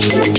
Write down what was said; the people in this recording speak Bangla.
Thank